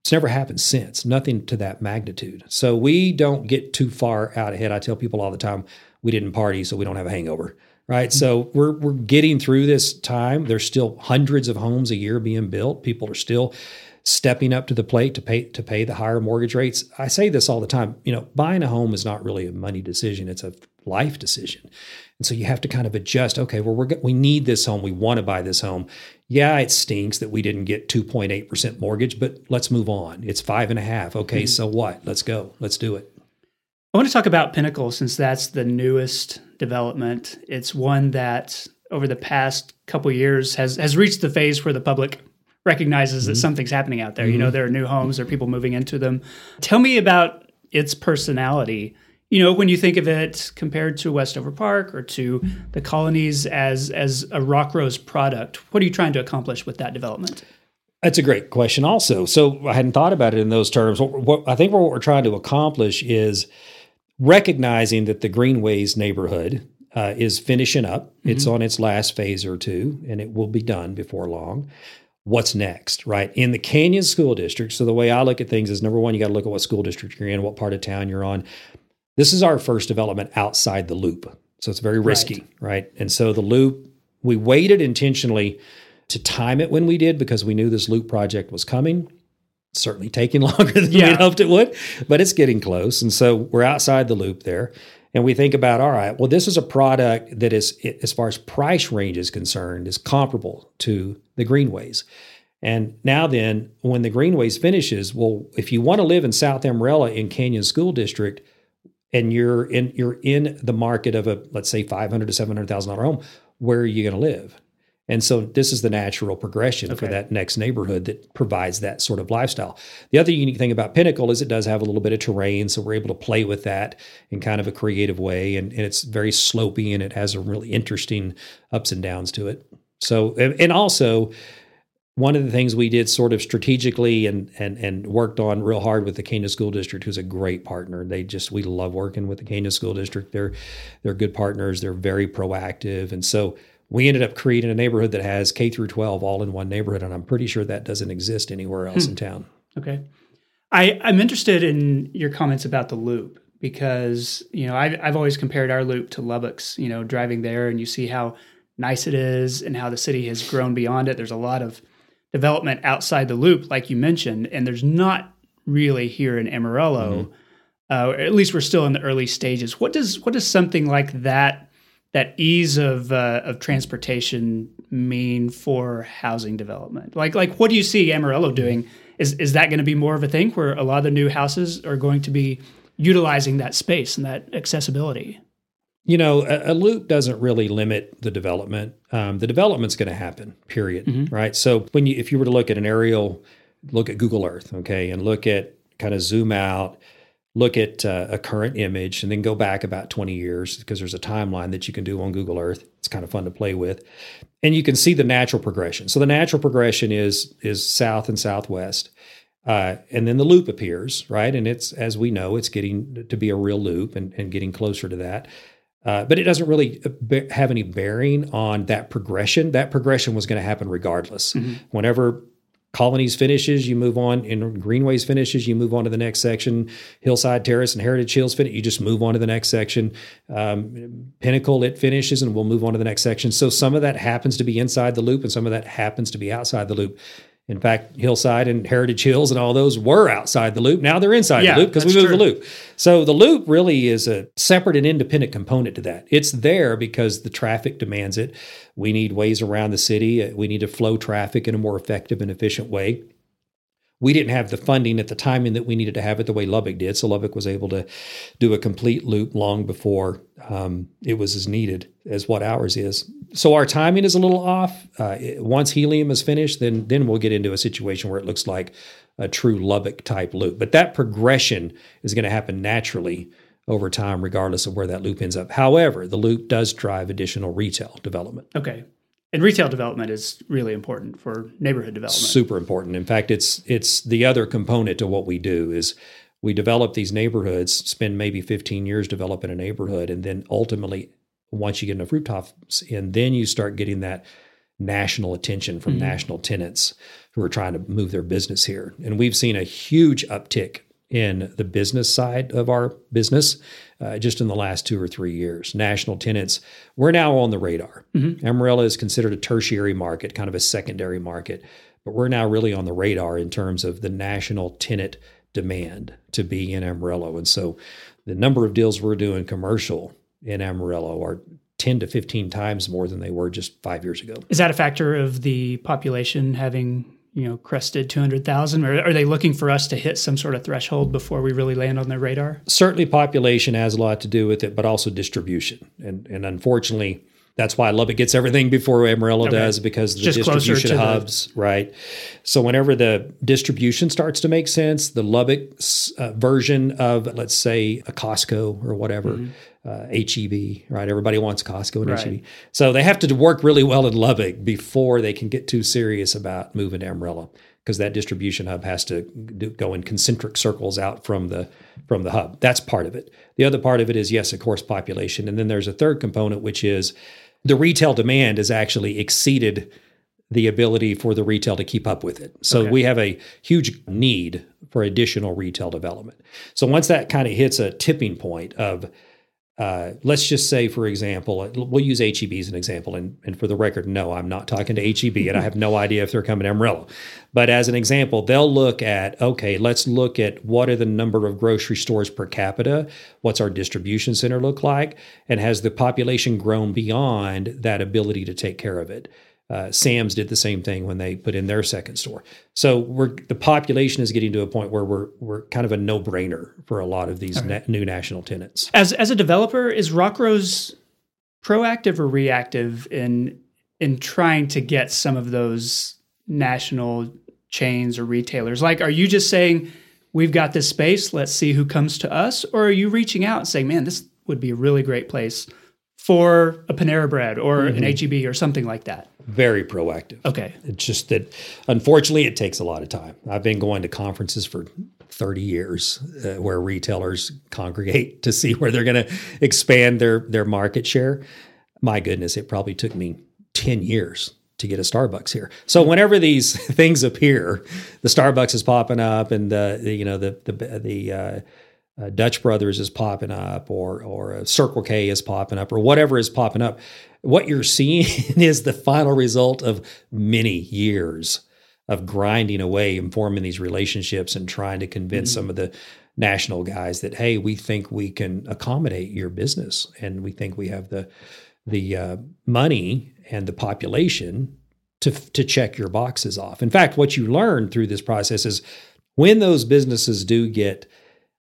It's never happened since, nothing to that magnitude. So we don't get too far out ahead. I tell people all the time, we didn't party, so we don't have a hangover. Right. Mm-hmm. So we're we're getting through this time. There's still hundreds of homes a year being built. People are still stepping up to the plate to pay to pay the higher mortgage rates. I say this all the time. You know, buying a home is not really a money decision; it's a life decision. And so you have to kind of adjust. Okay, well, we're we need this home. We want to buy this home. Yeah, it stinks that we didn't get 2.8 percent mortgage, but let's move on. It's five and a half. Okay, mm-hmm. so what? Let's go. Let's do it. I want to talk about Pinnacle since that's the newest development. It's one that over the past couple years has has reached the phase where the public recognizes mm-hmm. that something's happening out there. Mm-hmm. You know, mm-hmm. there are new homes, there are people moving into them. Tell me about its personality. You know, when you think of it compared to Westover Park or to the colonies as as a Rockrose product, what are you trying to accomplish with that development? That's a great question, also. So I hadn't thought about it in those terms. What, what I think what we're trying to accomplish is recognizing that the Greenways neighborhood uh, is finishing up. Mm-hmm. It's on its last phase or two, and it will be done before long what's next, right? In the Canyon School District, so the way I look at things is number one, you got to look at what school district you're in, what part of town you're on. This is our first development outside the loop. So it's very risky, right? right? And so the loop, we waited intentionally to time it when we did because we knew this loop project was coming. certainly taking longer than yeah. we hoped it would, but it's getting close. And so we're outside the loop there and we think about all right well this is a product that is as far as price range is concerned is comparable to the greenways and now then when the greenways finishes well if you want to live in south amarillo in canyon school district and you're in you're in the market of a let's say 500 to 700 thousand dollar home where are you going to live and so this is the natural progression okay. for that next neighborhood that provides that sort of lifestyle. The other unique thing about Pinnacle is it does have a little bit of terrain. So we're able to play with that in kind of a creative way. And, and it's very slopy and it has a really interesting ups and downs to it. So, and also, one of the things we did sort of strategically and and and worked on real hard with the Canyon School District, who's a great partner. They just we love working with the Canyon School District. They're they're good partners. They're very proactive, and so we ended up creating a neighborhood that has K through 12 all in one neighborhood, and I'm pretty sure that doesn't exist anywhere else hmm. in town. Okay, I, I'm interested in your comments about the loop because you know I've, I've always compared our loop to Lubbock's. You know, driving there and you see how nice it is and how the city has grown beyond it. There's a lot of development outside the loop, like you mentioned, and there's not really here in Amarillo. Mm-hmm. Uh, at least we're still in the early stages. What does what does something like that that ease of uh, of transportation mean for housing development? Like like what do you see Amarillo doing? Is is that going to be more of a thing where a lot of the new houses are going to be utilizing that space and that accessibility? You know, a, a loop doesn't really limit the development. Um, the development's going to happen. Period. Mm-hmm. Right. So when you if you were to look at an aerial, look at Google Earth, okay, and look at kind of zoom out look at uh, a current image and then go back about 20 years because there's a timeline that you can do on Google Earth. It's kind of fun to play with. And you can see the natural progression. So the natural progression is is south and southwest. Uh, and then the loop appears, right? And it's, as we know, it's getting to be a real loop and, and getting closer to that. Uh, but it doesn't really uh, have any bearing on that progression. That progression was going to happen regardless. Mm-hmm. Whenever Colonies finishes, you move on. In Greenways finishes, you move on to the next section. Hillside Terrace and Heritage Hills finish, you just move on to the next section. Um, Pinnacle it finishes, and we'll move on to the next section. So some of that happens to be inside the loop, and some of that happens to be outside the loop. In fact, Hillside and Heritage Hills and all those were outside the loop. Now they're inside yeah, the loop because we moved true. the loop. So the loop really is a separate and independent component to that. It's there because the traffic demands it. We need ways around the city. We need to flow traffic in a more effective and efficient way. We didn't have the funding at the timing that we needed to have it the way Lubbock did. So Lubbock was able to do a complete loop long before um, it was as needed as what ours is. So our timing is a little off. Uh, once helium is finished, then then we'll get into a situation where it looks like a true Lubbock type loop. But that progression is going to happen naturally over time, regardless of where that loop ends up. However, the loop does drive additional retail development. Okay. And retail development is really important for neighborhood development. Super important. In fact, it's it's the other component to what we do is we develop these neighborhoods, spend maybe 15 years developing a neighborhood, and then ultimately, once you get enough rooftops in, then you start getting that national attention from mm-hmm. national tenants who are trying to move their business here. And we've seen a huge uptick in the business side of our business uh, just in the last two or three years. National tenants, we're now on the radar. Mm-hmm. Amarillo is considered a tertiary market, kind of a secondary market, but we're now really on the radar in terms of the national tenant demand to be in Amarillo. And so the number of deals we're doing commercial in Amarillo are 10 to 15 times more than they were just five years ago. Is that a factor of the population having you know crested 200,000 or are they looking for us to hit some sort of threshold before we really land on their radar? Certainly population has a lot to do with it but also distribution. And and unfortunately that's why Lubbock gets everything before Amarillo okay. does because the Just distribution hubs, the... right? So whenever the distribution starts to make sense, the Lubbock uh, version of let's say a Costco or whatever, mm-hmm uh, HEB, right? Everybody wants Costco and right. HEB. So they have to work really well in Lubbock before they can get too serious about moving to Amarillo because that distribution hub has to do, go in concentric circles out from the from the hub. That's part of it. The other part of it is yes, of course, population, and then there's a third component which is the retail demand has actually exceeded the ability for the retail to keep up with it. So okay. we have a huge need for additional retail development. So once that kind of hits a tipping point of uh, let's just say, for example, we'll use HEB as an example. And, and for the record, no, I'm not talking to HEB and I have no idea if they're coming to Amarillo. But as an example, they'll look at, okay, let's look at what are the number of grocery stores per capita? What's our distribution center look like? And has the population grown beyond that ability to take care of it? Uh, Sam's did the same thing when they put in their second store. So we're the population is getting to a point where we're we're kind of a no brainer for a lot of these na- new national tenants. As as a developer, is Rockrose proactive or reactive in in trying to get some of those national chains or retailers? Like, are you just saying we've got this space, let's see who comes to us, or are you reaching out and saying, man, this would be a really great place for a Panera Bread or mm-hmm. an HEB or something like that? Very proactive. Okay. It's just that unfortunately it takes a lot of time. I've been going to conferences for 30 years uh, where retailers congregate to see where they're going to expand their their market share. My goodness, it probably took me 10 years to get a Starbucks here. So whenever these things appear, the Starbucks is popping up and the, the you know the the the uh, uh, Dutch Brothers is popping up, or or Circle K is popping up, or whatever is popping up what you're seeing is the final result of many years of grinding away and forming these relationships and trying to convince mm-hmm. some of the national guys that hey we think we can accommodate your business and we think we have the the uh, money and the population to to check your boxes off in fact what you learn through this process is when those businesses do get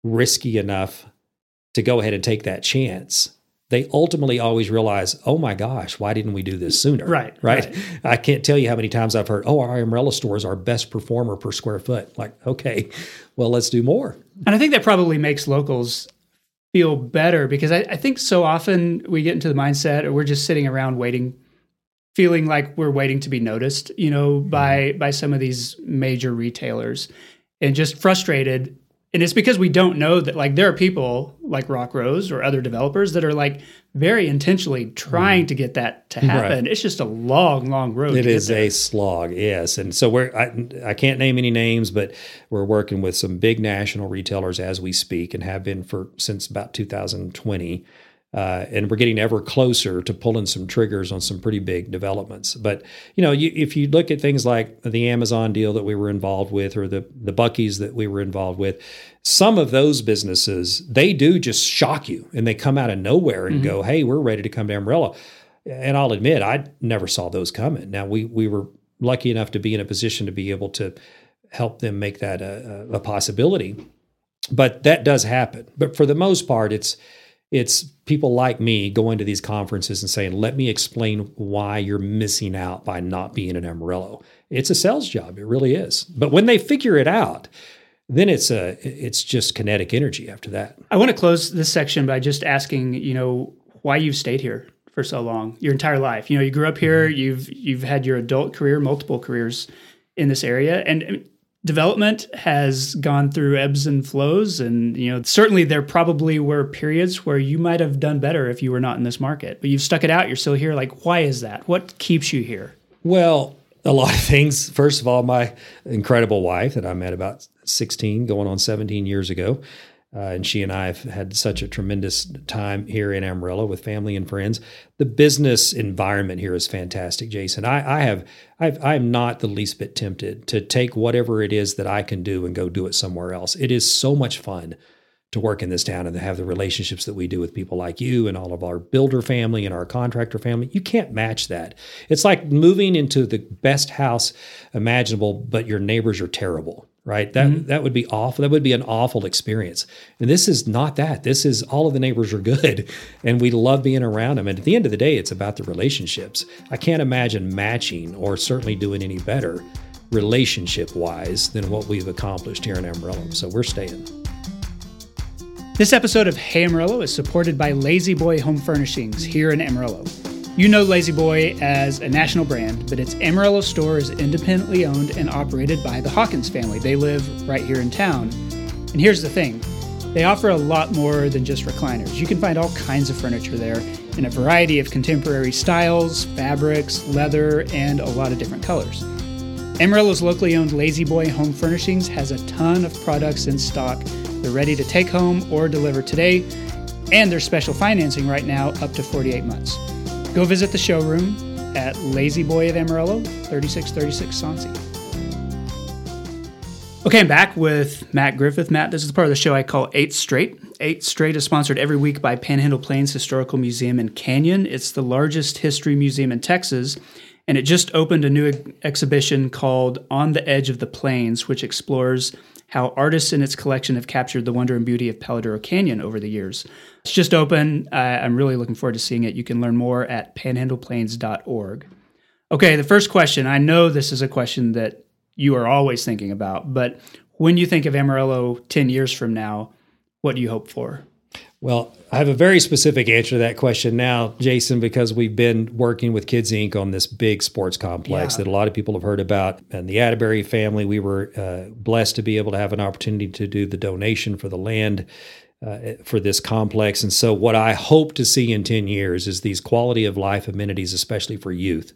risky enough to go ahead and take that chance they ultimately always realize, oh my gosh, why didn't we do this sooner? Right, right. Right. I can't tell you how many times I've heard, oh, our Amarillo store is our best performer per square foot. Like, okay, well, let's do more. And I think that probably makes locals feel better because I, I think so often we get into the mindset or we're just sitting around waiting, feeling like we're waiting to be noticed, you know, by mm-hmm. by some of these major retailers and just frustrated and it's because we don't know that like there are people like Rockrose or other developers that are like very intentionally trying mm. to get that to happen. Right. It's just a long, long road. It is a slog, yes. And so we're I, I can't name any names, but we're working with some big national retailers as we speak, and have been for since about 2020 uh, and we're getting ever closer to pulling some triggers on some pretty big developments. But you know, you, if you look at things like the Amazon deal that we were involved with, or the the Buc-ee's that we were involved with, some of those businesses they do just shock you, and they come out of nowhere and mm-hmm. go, "Hey, we're ready to come to Amarillo." And I'll admit, I never saw those coming. Now we we were lucky enough to be in a position to be able to help them make that a, a possibility. But that does happen. But for the most part, it's it's people like me going to these conferences and saying, "Let me explain why you're missing out by not being an Amarillo." It's a sales job. It really is. But when they figure it out, then it's a it's just kinetic energy after that. I want to close this section by just asking, you know, why you've stayed here for so long, your entire life. You know, you grew up here, mm-hmm. you've you've had your adult career, multiple careers in this area, and development has gone through ebbs and flows. And you know, certainly there probably were periods where you might have done better if you were not in this market, but you've stuck it out. You're still here. Like, why is that? What keeps you here? Well, a lot of things. First of all, my incredible wife that I met about 16, going on 17 years ago. Uh, and she and I have had such a tremendous time here in Amarillo with family and friends. The business environment here is fantastic, Jason. I, I have, I've, I'm not the least bit tempted to take whatever it is that I can do and go do it somewhere else. It is so much fun to work in this town and to have the relationships that we do with people like you and all of our builder family and our contractor family. You can't match that. It's like moving into the best house imaginable, but your neighbors are terrible right? That mm-hmm. that would be awful. That would be an awful experience. And this is not that. This is all of the neighbors are good, and we love being around them. And at the end of the day, it's about the relationships. I can't imagine matching or certainly doing any better relationship wise than what we've accomplished here in Amarillo. So we're staying. This episode of Hey Amarillo is supported by La-Z-Boy Home Furnishings here in Amarillo. You know La-Z-Boy as a national brand, but its Amarillo store is independently owned and operated by the Hawkins family. They live right here in town. And here's the thing they offer a lot more than just recliners. You can find all kinds of furniture there in a variety of contemporary styles, fabrics, leather, and a lot of different colors. Amarillo's locally owned La-Z-Boy Home Furnishings has a ton of products in stock. They're ready to take home or deliver today, and there's special financing right now up to 48 months. Go visit the showroom at La-Z-Boy of Amarillo, 3636 Soncy. Okay, I'm back with Matt Griffith. Matt, this is the part of the show I call Eight Straight. Eight Straight is sponsored every week by Panhandle Plains Historical Museum in Canyon. It's the largest history museum in Texas, and it just opened a new exhibition called On the Edge of the Plains, which explores how artists in its collection have captured the wonder and beauty of Palo Duro Canyon over the years. It's just open. I'm really looking forward to seeing it. You can learn more at panhandleplains.org. Okay, the first question. I know this is a question that you are always thinking about, but when you think of Amarillo 10 years from now, what do you hope for? Well, I have a very specific answer to that question now, Jason, because we've been working with Kids Inc. on this big sports complex yeah. that a lot of people have heard about. And the Atterbury family, we were uh, blessed to be able to have an opportunity to do the donation for the land uh, for this complex. And so, what I hope to see in 10 years is these quality of life amenities, especially for youth.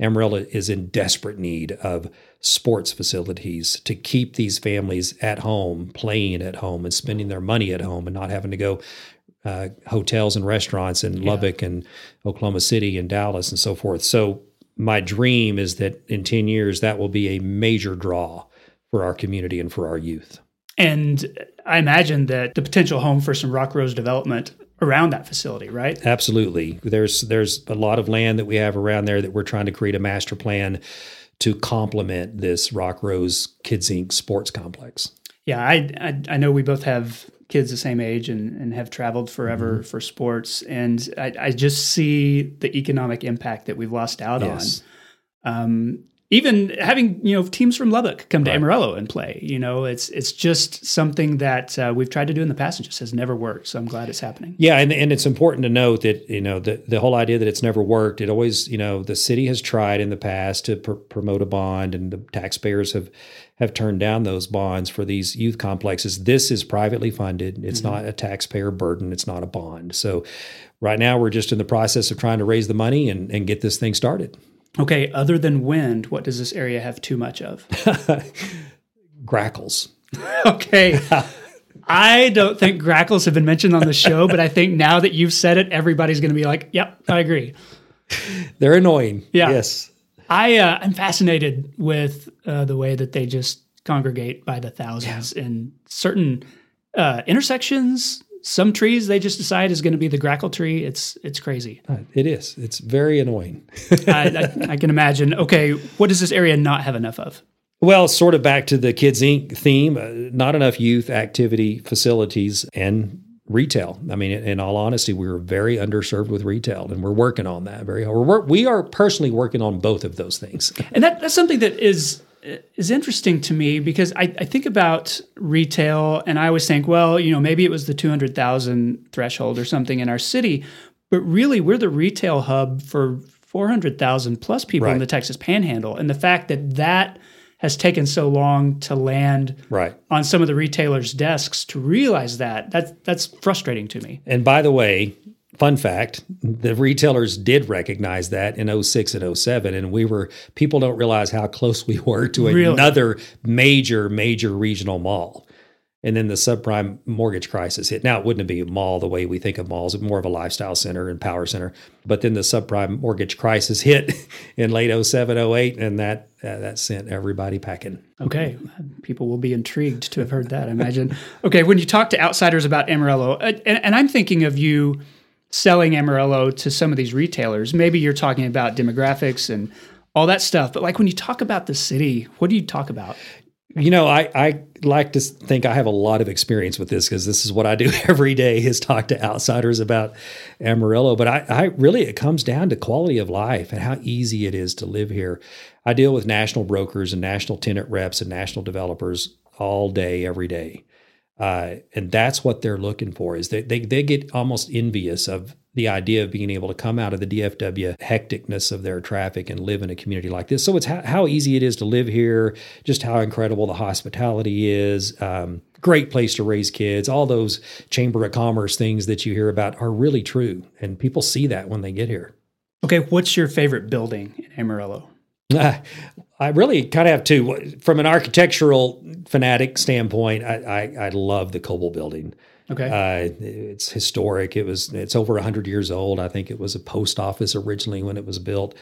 Amarillo is in desperate need of sports facilities to keep these families at home, playing at home, and spending their money at home and not having to go uh, hotels and restaurants in yeah. Lubbock and Oklahoma City and Dallas and so forth. So, my dream is that in 10 years, that will be a major draw for our community and for our youth. And I imagine that the potential home for some Rockrose development around that facility, right? Absolutely. There's there's a lot of land that we have around there that we're trying to create a master plan to complement this Rockrose Kids Inc. sports complex. Yeah, I, I, I know we both have kids the same age and, and have traveled forever mm-hmm. for sports, and I, I just see the economic impact that we've lost out yes. on. Um, even having you know teams from Lubbock come to right. Amarillo and play. You know, it's it's just something that uh, we've tried to do in the past and just has never worked. So I'm glad it's happening. Yeah, and and it's important to note that you know the the whole idea that it's never worked. It always you know the city has tried in the past to pr- promote a bond, and the taxpayers have have turned down those bonds for these youth complexes. This is privately funded. It's mm-hmm. not a taxpayer burden. It's not a bond. So right now we're just in the process of trying to raise the money and, and get this thing started. Okay, other than wind, what does this area have too much of? grackles. okay. I don't think grackles have been mentioned on the show, but I think now that you've said it, everybody's going to be like, "Yep, I agree." They're annoying. Yeah. Yes. I uh, I'm fascinated with uh, the way that they just congregate by the thousands yeah. in certain uh, intersections, some trees they just decide is going to be the grackle tree. It's it's crazy. Uh, it is. It's very annoying. I, I, I, can imagine. Okay, what does this area not have enough of? Well, sort of back to the Kids Inc. theme, uh, not enough youth activity facilities and retail. I mean, in all honesty, we were very underserved with retail, and we're working on that very hard. We're, we are personally working on both of those things. And that, that's something that is is interesting to me because I, I think about retail and I always think, well, you know, maybe it was the 200,000 threshold or something in our city, but really we're the retail hub for 400,000 plus people Right. in the Texas panhandle. And the fact that that has taken so long to land Right. on some of the retailers' desks to realize that, that's, that's frustrating to me. And by the way, fun fact, the retailers did recognize that in 06 and 07 and we were people don't realize how close we were to Really? another major major regional mall. And then the subprime mortgage crisis hit. Now it wouldn't be a mall the way we think of malls, more of a lifestyle center and power center. But then the subprime mortgage crisis hit in late 07, 08 and that uh, that sent everybody packing. Okay, people will be intrigued to have heard that. I imagine. Okay, when you talk to outsiders about Amarillo, uh, and, and I'm thinking of you selling Amarillo to some of these retailers. Maybe you're talking about demographics and all that stuff, but like when you talk about the city, what do you talk about? You know, I, I like to think I have a lot of experience with this because this is what I do every day is talk to outsiders about Amarillo. But I, I really, it comes down to quality of life and how easy it is to live here. I deal with national brokers and national tenant reps and national developers all day, every day. Uh, and that's what they're looking for is they, they, they get almost envious of the idea of being able to come out of the DFW hecticness of their traffic and live in a community like this. So it's how, how easy it is to live here, just how incredible the hospitality is. Um, great place to raise kids. All those Chamber of Commerce things that you hear about are really true. And people see that when they get here. Okay, what's your favorite building in Amarillo? I really kind of have two. From an architectural fanatic standpoint, I, I, I love the Coble building. Okay, Uh, it's historic. It was. It's over hundred years old. I think it was a post office originally when it was built.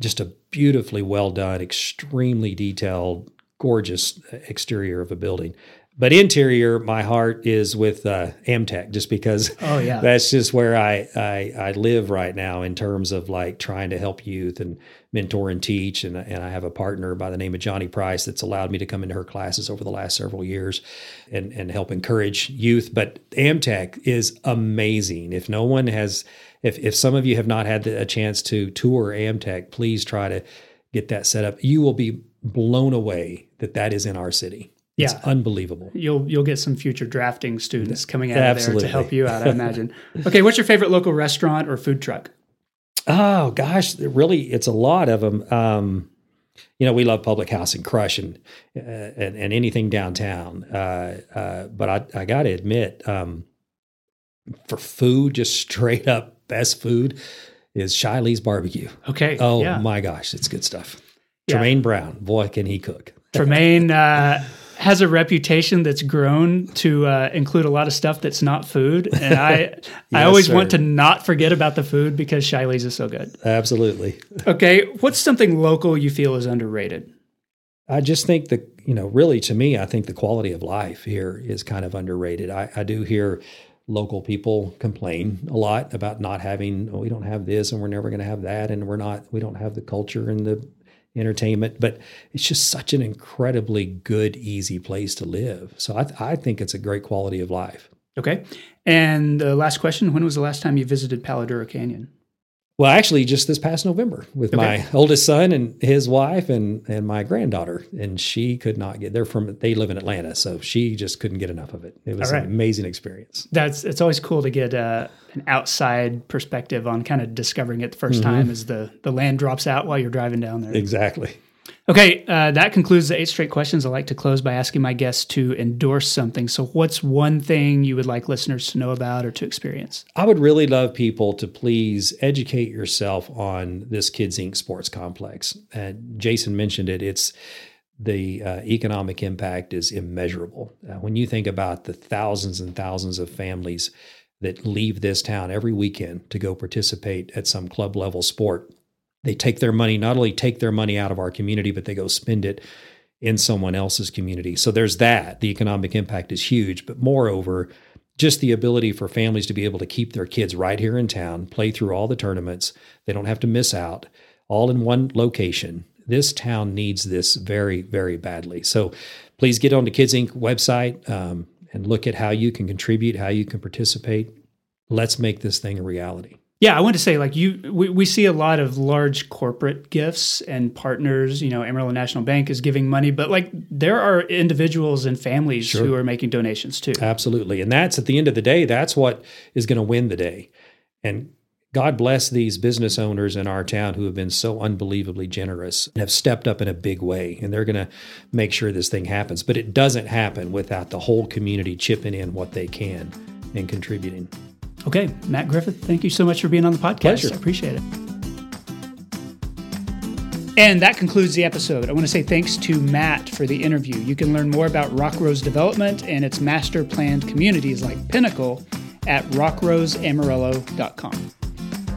Just a beautifully well done, extremely detailed, gorgeous exterior of a building. But interior, my heart is with uh, Amtech, just because Oh, yeah. that's just where I, I I live right now in terms of like trying to help youth and mentor and teach. And and I have a partner by the name of Johnny Price that's allowed me to come into her classes over the last several years and and help encourage youth. But Amtech is amazing. If no one has, if if some of you have not had the, a chance to tour Amtech, please try to get that set up. You will be blown away that that is in our city. It's Yeah. unbelievable. you'll you'll get some future drafting students coming out of there to help you out. I imagine. okay, what's your favorite local restaurant or food truck? Oh gosh, really, it's a lot of them. Um, you know, we love Public House and Crush and uh, and, and anything downtown. Uh, uh, but I, I got to admit, um, for food, just straight up best food is Shiley's Barbecue. Okay, Oh yeah. my gosh, it's good stuff. Yeah. Tremaine Brown, boy, can he cook! Tremaine uh, has a reputation that's grown to uh, include a lot of stuff that's not food, and I I Yes, always want to not forget about the food because Shiley's is so good. Absolutely. Okay, what's something local you feel is underrated? I just think that, you know, really to me, I think the quality of life here is kind of underrated. I, I do hear local people complain a lot about not having, oh, we don't have this and we're never going to have that. And we're not, we don't have the culture and the entertainment, but it's just such an incredibly good, easy place to live. So I, I think it's a great quality of life. Okay, and the last question: When was the last time you visited Palo Duro Canyon? Well, actually, just this past November with my oldest son and his wife and and my granddaughter, and she could not get. They're from they live in Atlanta, so she just couldn't get enough of it. It was right. an amazing experience. That's it's always cool to get uh, an outside perspective on kind of discovering it the 1st time as the the land drops out while you're driving down there. Exactly. Okay, uh, that concludes the eight straight questions. I like to close by asking my guests to endorse something. So, what's one thing you would like listeners to know about or to experience? I would really love people to please educate yourself on this Kids Inc. sports complex. And Jason mentioned it. It's the uh, economic impact is immeasurable. Uh, when you think about the thousands and thousands of families that leave this town every weekend to go participate at some club level sport, they take their money, not only take their money out of our community, but they go spend it in someone else's community. So there's that. The economic impact is huge. But moreover, just the ability for families to be able to keep their kids right here in town, play through all the tournaments. They don't have to miss out, all in one location. This town needs this very, very badly. So please get on the Kids Inc. website um, and look at how you can contribute, how you can participate. Let's make this thing a reality. Yeah, I want to say like you we, we see a lot of large corporate gifts and partners, you know, Amarillo National Bank is giving money, but like there are individuals and families sure. who are making donations too. Absolutely. And that's at the end of the day, that's what is going to win the day. And God bless these business owners in our town who have been so unbelievably generous and have stepped up in a big way. And they're going to make sure this thing happens. But it doesn't happen without the whole community chipping in what they can and contributing. Okay, Matt Griffith, thank you so much for being on the podcast. Pleasure. I appreciate it. And that concludes the episode. I want to say thanks to Matt for the interview. You can learn more about Rockrose development and its master planned communities like Pinnacle at rockroseamarillo.com.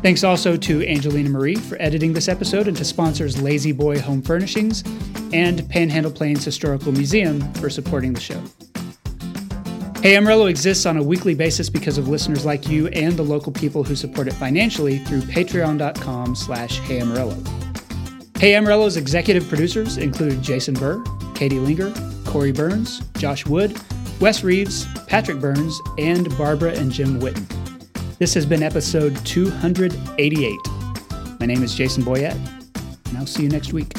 Thanks also to Angelina Marie for editing this episode and to sponsors La-Z-Boy Home Furnishings and Panhandle Plains Historical Museum for supporting the show. Hey Amarillo exists on a weekly basis because of listeners like you and the local people who support it financially through patreon.com slash Hey Amarillo. Hey Amarillo's executive producers include Jason Burr, Katie Linger, Corey Burns, Josh Wood, Wes Reeves, Patrick Burns, and Barbara and Jim Witten. This has been episode 288. My name is Jason Boyette, and I'll see you next week.